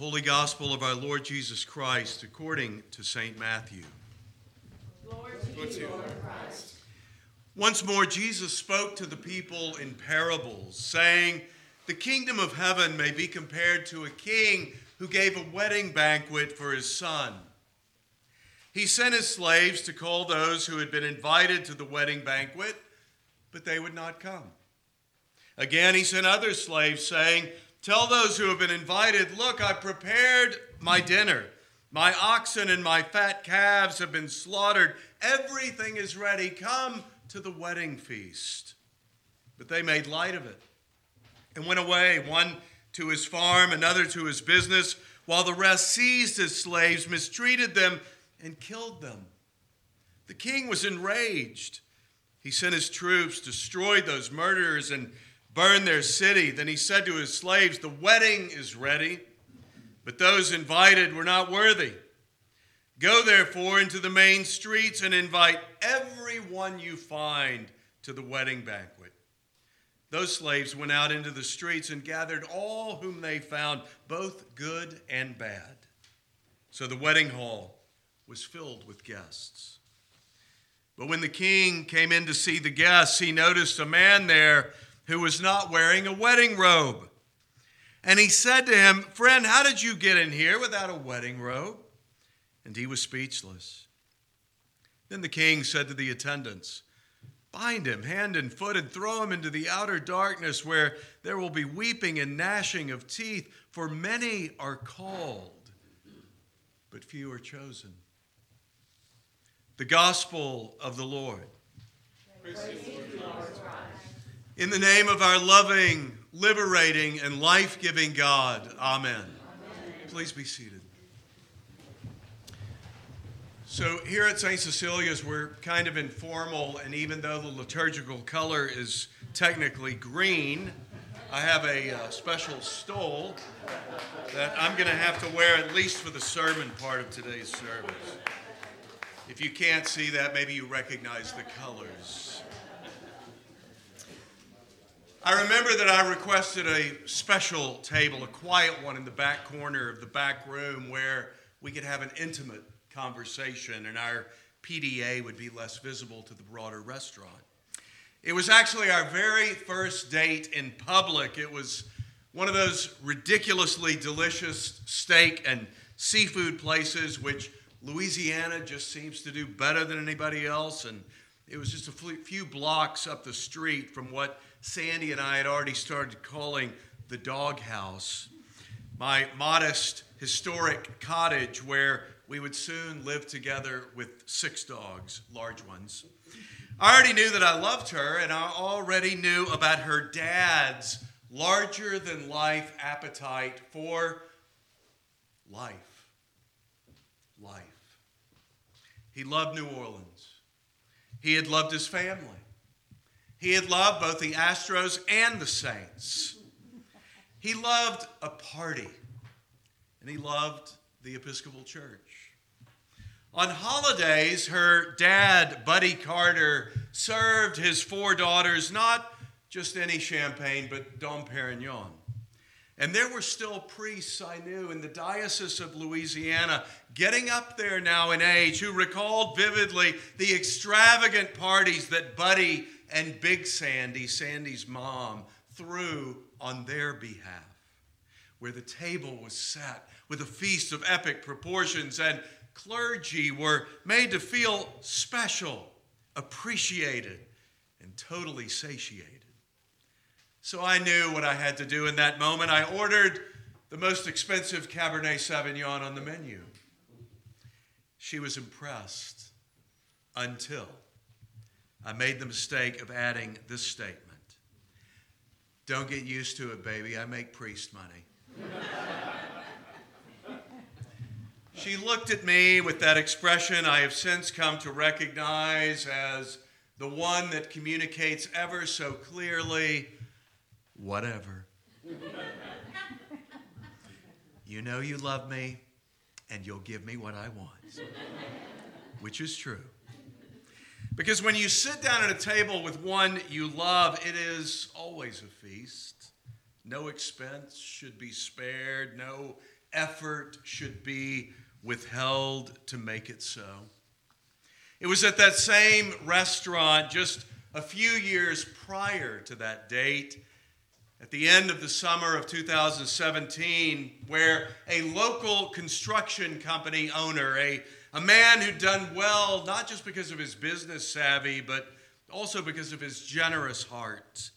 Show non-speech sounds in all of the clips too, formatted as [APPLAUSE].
Holy Gospel of our Lord Jesus Christ according to St. Matthew. Once more, Jesus spoke to the people in parables, saying, The kingdom of heaven may be compared to a king who gave a wedding banquet for his son. He sent his slaves to call those who had been invited to the wedding banquet, but they would not come. Again, he sent other slaves, saying, Tell those who have been invited, Look, I prepared my dinner. My oxen and my fat calves have been slaughtered. Everything is ready. Come to the wedding feast. But they made light of it and went away, one to his farm, another to his business, while the rest seized his slaves, mistreated them, and killed them. The king was enraged. He sent his troops, destroyed those murderers, and burned their city. Then he said to his slaves, The wedding is ready, but those invited were not worthy. Go therefore into the main streets and invite everyone you find to the wedding banquet. Those slaves went out into the streets and gathered all whom they found, both good and bad. So the wedding hall was filled with guests. But when the king came in to see the guests, he noticed a man there who was not wearing a wedding robe. And he said to him, Friend, how did you get in here without a wedding robe? And he was speechless. Then the king said to the attendants, Bind him hand and foot and throw him into the outer darkness where there will be weeping and gnashing of teeth, for many are called, but few are chosen. The gospel of the Lord. In the name of our loving, liberating, and life giving God, amen. amen. Please be seated. So, here at St. Cecilia's, we're kind of informal, and even though the liturgical color is technically green, I have a uh, special stole that I'm going to have to wear at least for the sermon part of today's service. If you can't see that, maybe you recognize the colors. I remember that I requested a special table, a quiet one in the back corner of the back room where we could have an intimate conversation and our PDA would be less visible to the broader restaurant. It was actually our very first date in public. It was one of those ridiculously delicious steak and seafood places, which Louisiana just seems to do better than anybody else. And it was just a few blocks up the street from what Sandy and I had already started calling the doghouse, my modest historic cottage where we would soon live together with six dogs, large ones. I already knew that I loved her, and I already knew about her dad's larger than life appetite for life. Life. He loved New Orleans. He had loved his family. He had loved both the Astros and the Saints. He loved a party, and he loved the Episcopal Church. On holidays, her dad, Buddy Carter, served his four daughters not just any champagne, but Dom Perignon. And there were still priests I knew in the Diocese of Louisiana, getting up there now in age, who recalled vividly the extravagant parties that Buddy and Big Sandy, Sandy's mom, threw on their behalf, where the table was set with a feast of epic proportions and clergy were made to feel special, appreciated, and totally satiated. So I knew what I had to do in that moment. I ordered the most expensive Cabernet Sauvignon on the menu. She was impressed until I made the mistake of adding this statement Don't get used to it, baby. I make priest money. [LAUGHS] She looked at me with that expression I have since come to recognize as the one that communicates ever so clearly whatever. [LAUGHS] you know you love me, and you'll give me what I want, which is true. Because when you sit down at a table with one you love, it is always a feast. No expense should be spared, no effort should be withheld to make it so. It was at that same restaurant just a few years prior to that date, at the end of the summer of 2017, where a local construction company owner, a, a man who'd done well not just because of his business savvy, but also because of his generous heart,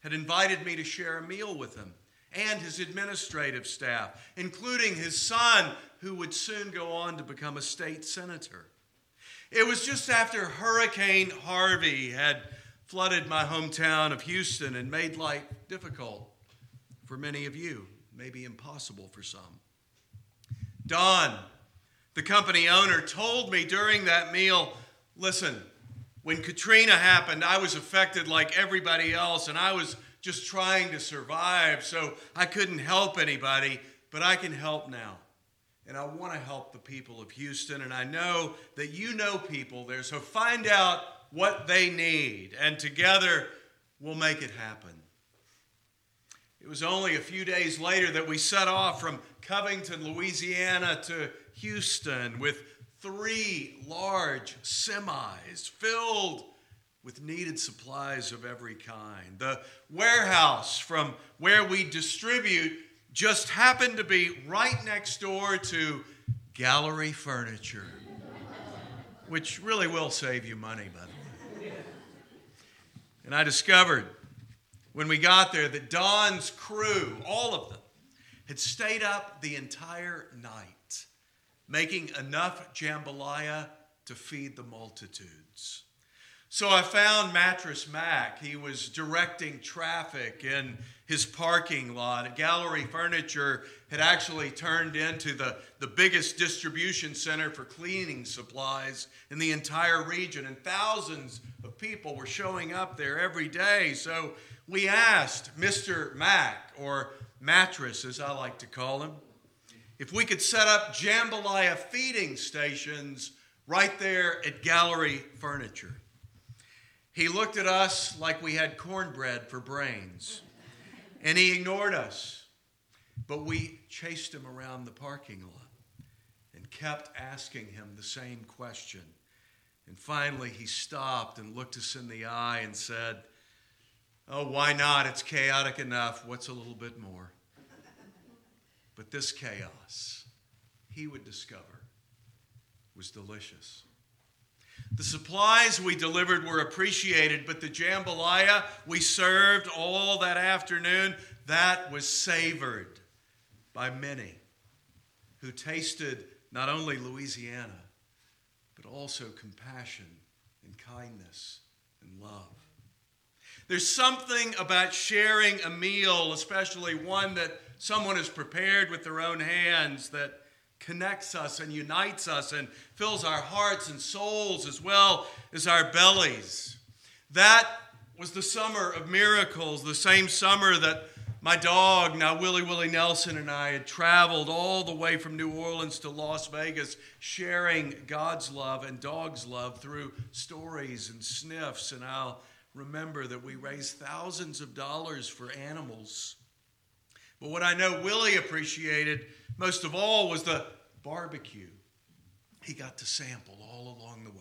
had invited me to share a meal with him and his administrative staff, including his son, who would soon go on to become a state senator. It was just after Hurricane Harvey had flooded my hometown of Houston and made life difficult for many of you, maybe impossible for some. Don, the company owner, told me during that meal listen, when Katrina happened, I was affected like everybody else, and I was just trying to survive, so I couldn't help anybody, but I can help now. And I want to help the people of Houston, and I know that you know people there, so find out what they need, and together we'll make it happen. It was only a few days later that we set off from Covington, Louisiana to Houston with three large semis filled with needed supplies of every kind. The warehouse from where we distribute just happened to be right next door to Gallery Furniture, which really will save you money, by the way. And I discovered when we got there that Don's crew, all of them, had stayed up the entire night making enough jambalaya to feed the multitudes. So I found Mattress Mac. He was directing traffic in his parking lot. Gallery Furniture had actually turned into the, the biggest distribution center for cleaning supplies in the entire region, and thousands of people were showing up there every day. So we asked Mr. Mac, or Mattress as I like to call him, if we could set up jambalaya feeding stations right there at Gallery Furniture. He looked at us like we had cornbread for brains, and he ignored us. But we chased him around the parking lot and kept asking him the same question. And finally, he stopped and looked us in the eye and said, Oh, why not? It's chaotic enough. What's a little bit more? But this chaos, he would discover, was delicious. The supplies we delivered were appreciated, but the jambalaya we served all that afternoon, that was savored by many who tasted not only Louisiana, but also compassion and kindness and love. There's something about sharing a meal, especially one that someone has prepared with their own hands, that connects us and unites us and fills our hearts and souls as well as our bellies. That was the summer of miracles, the same summer that my dog, now Willie Willie Nelson, and I had traveled all the way from New Orleans to Las Vegas, sharing God's love and dog's love through stories and sniffs. And I'll remember that we raised thousands of dollars for animals. But what I know Willie appreciated most of all was the barbecue he got to sample all along the way.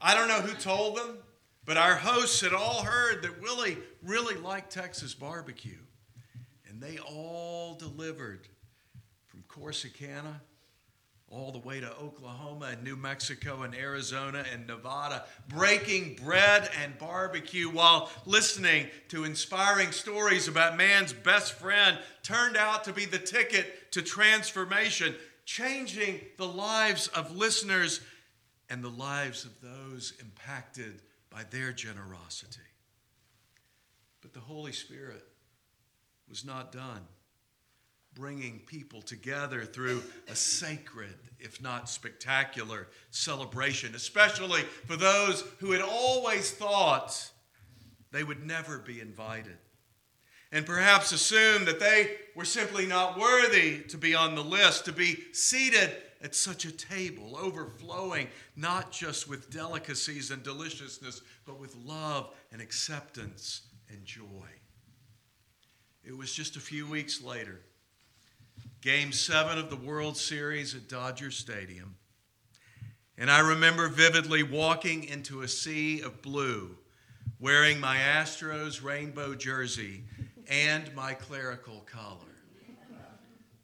I don't know who told them, but our hosts had all heard that Willie really liked Texas barbecue. And they all delivered from Corsicana all the way to Oklahoma and New Mexico and Arizona and Nevada, breaking bread and barbecue while listening to inspiring stories about man's best friend turned out to be the ticket to transformation, changing the lives of listeners and the lives of those impacted by their generosity. But the Holy Spirit was not done bringing people together through a sacred, if not spectacular, celebration, especially for those who had always thought they would never be invited. And perhaps assumed that they were simply not worthy to be on the list, to be seated at such a table, overflowing not just with delicacies and deliciousness, but with love and acceptance and joy. It was just a few weeks later Game seven of the World Series at Dodger Stadium. And I remember vividly walking into a sea of blue, wearing my Astros rainbow jersey and my clerical collar.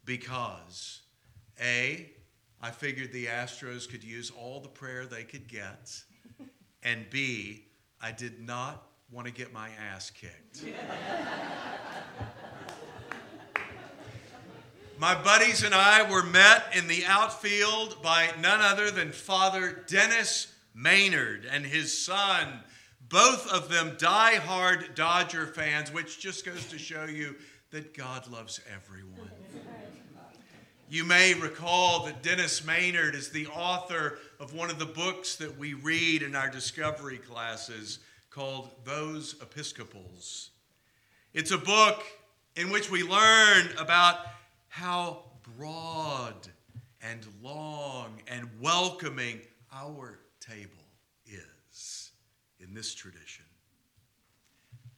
Because, A, I figured the Astros could use all the prayer they could get, and B, I did not want to get my ass kicked. My buddies and I were met in the outfield by none other than Father Dennis Maynard and his son, both of them die-hard Dodger fans, which just goes to show you that God loves everyone. You may recall that Dennis Maynard is the author of one of the books that we read in our discovery classes called Those Episcopals. It's a book in which we learn about how broad and long and welcoming our table is in this tradition.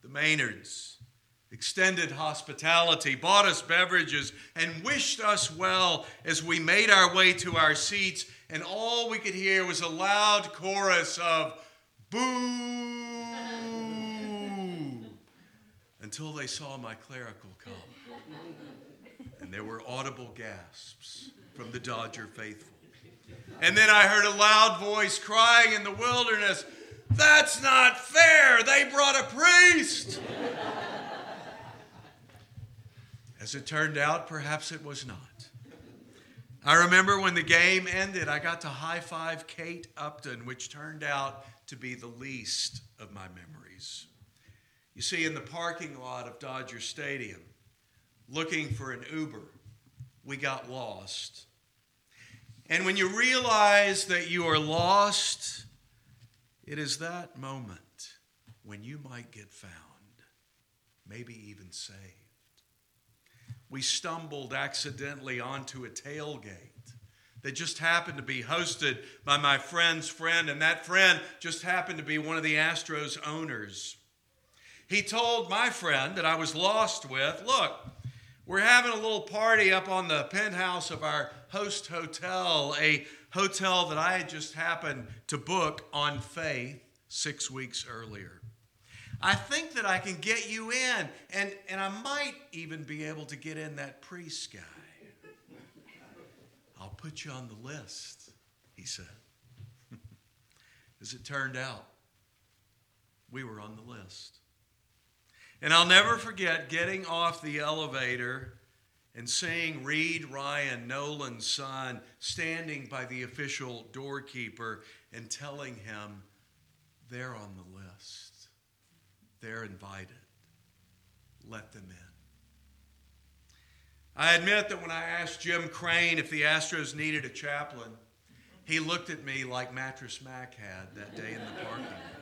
The Maynards extended hospitality, bought us beverages, and wished us well as we made our way to our seats, and all we could hear was a loud chorus of boo [LAUGHS] until they saw my clerical collar and there were audible gasps from the Dodger faithful. And then I heard a loud voice crying in the wilderness, That's not fair! They brought a priest! As it turned out, perhaps it was not. I remember when the game ended, I got to high five Kate Upton, which turned out to be the least of my memories. You see, in the parking lot of Dodger Stadium, looking for an Uber. We got lost. And when you realize that you are lost, it is that moment when you might get found, maybe even saved. We stumbled accidentally onto a tailgate that just happened to be hosted by my friend's friend, and that friend just happened to be one of the Astros owners. He told my friend that I was lost with, Look, we're having a little party up on the penthouse of our host hotel, a hotel that I had just happened to book on faith six weeks earlier. I think that I can get you in, and, and I might even be able to get in that priest guy. I'll put you on the list, he said. [LAUGHS] As it turned out, we were on the list. And I'll never forget getting off the elevator and seeing Reid Ryan, Nolan's son, standing by the official doorkeeper and telling him, they're on the list. They're invited. Let them in. I admit that when I asked Jim Crane if the Astros needed a chaplain, he looked at me like Mattress Mac had that day in the parking lot.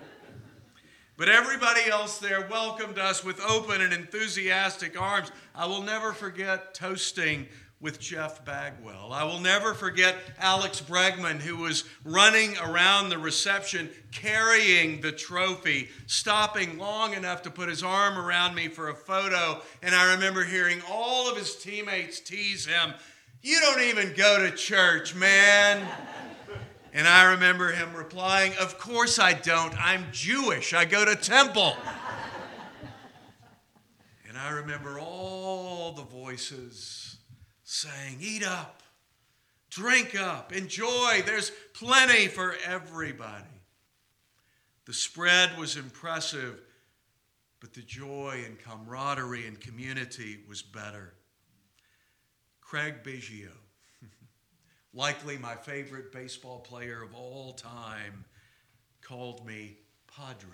But everybody else there welcomed us with open and enthusiastic arms. I will never forget toasting with Jeff Bagwell. I will never forget Alex Bregman, who was running around the reception carrying the trophy, stopping long enough to put his arm around me for a photo. And I remember hearing all of his teammates tease him, You don't even go to church, man. And I remember him replying, Of course I don't. I'm Jewish. I go to temple. and I remember all the voices saying, Eat up, drink up, enjoy. There's plenty for everybody. The spread was impressive, but the joy and camaraderie and community was better. Craig Biggio likely my favorite baseball player of all time, called me Padre.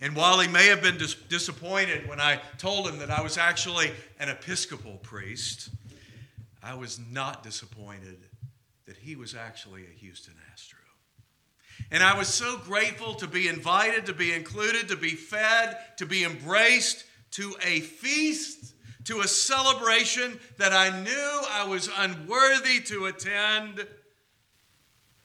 And while he may have been dis- disappointed when I told him that I was actually an Episcopal priest, I was not disappointed that he was actually a Houston Astro. And I was so grateful to be invited, to be included, to be fed, to be embraced to a feast to a celebration that I knew I was unworthy to attend,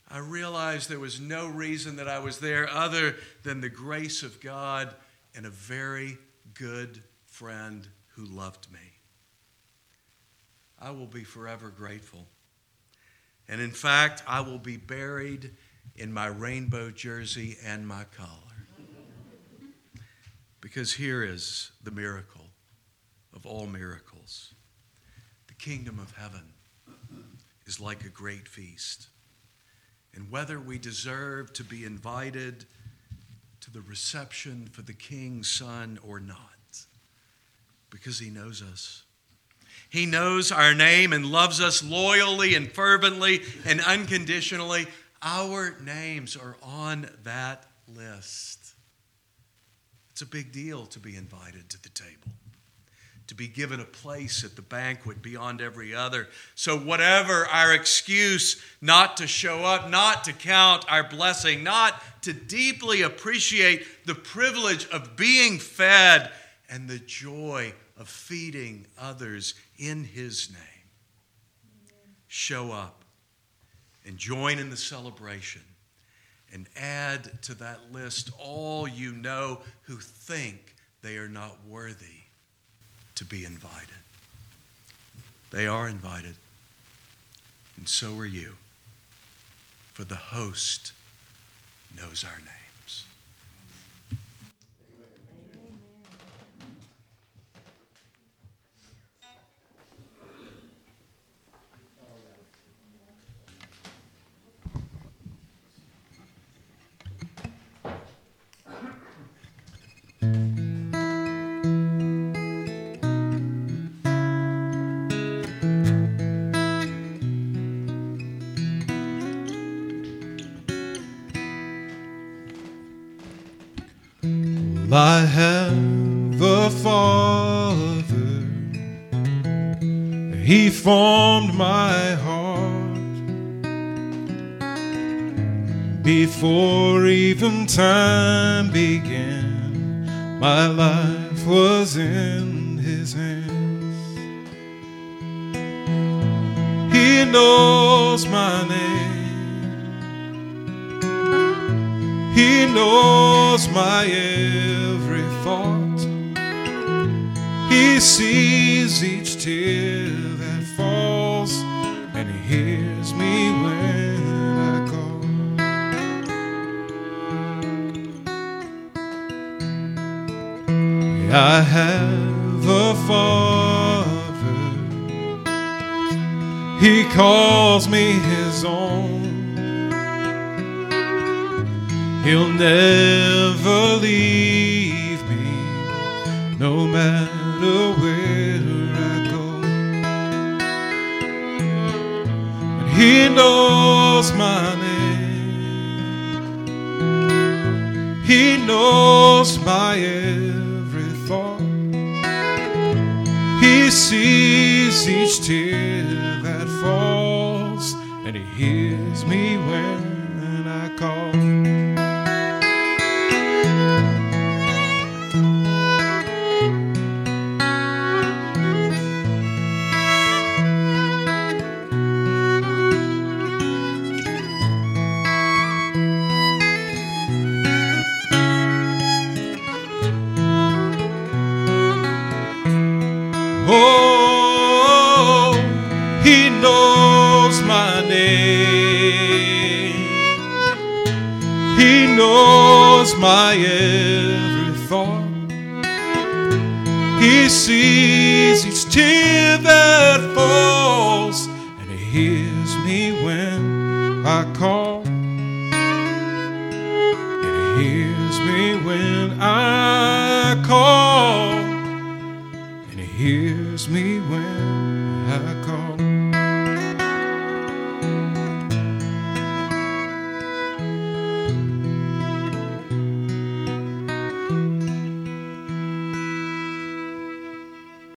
I realized there was no reason that I was there other than the grace of God and a very good friend who loved me. I will be forever grateful. And in fact, I will be buried in my rainbow jersey and my collar. Because here is the miracle all miracles the kingdom of heaven is like a great feast. And whether we deserve to be invited to the reception for the king's son or not, because he knows us. He knows our name and loves us loyally and fervently and unconditionally. Our names are on that list. It's a big deal to be invited to the table to be given a place at the banquet beyond every other. So, whatever our excuse not to show up, not to count our blessing, not to deeply appreciate the privilege of being fed and the joy of feeding others in His name, show up and join in the celebration and add to that list all you know who think they are not worthy to be invited. They are invited, and so are you, for the host knows our name. I have a father, he formed my heart before even time began. My life was in his hands. He knows my name. He knows my every thought. He sees each tear that falls, and He hears me when I call. I have a Father. He calls me His own. He'll never leave me, no matter where I go. And he knows my name, He knows my every thought. He sees each tear that falls, and He hears me when He knows my every thought. He sees each tear that falls, and he hears me when I call.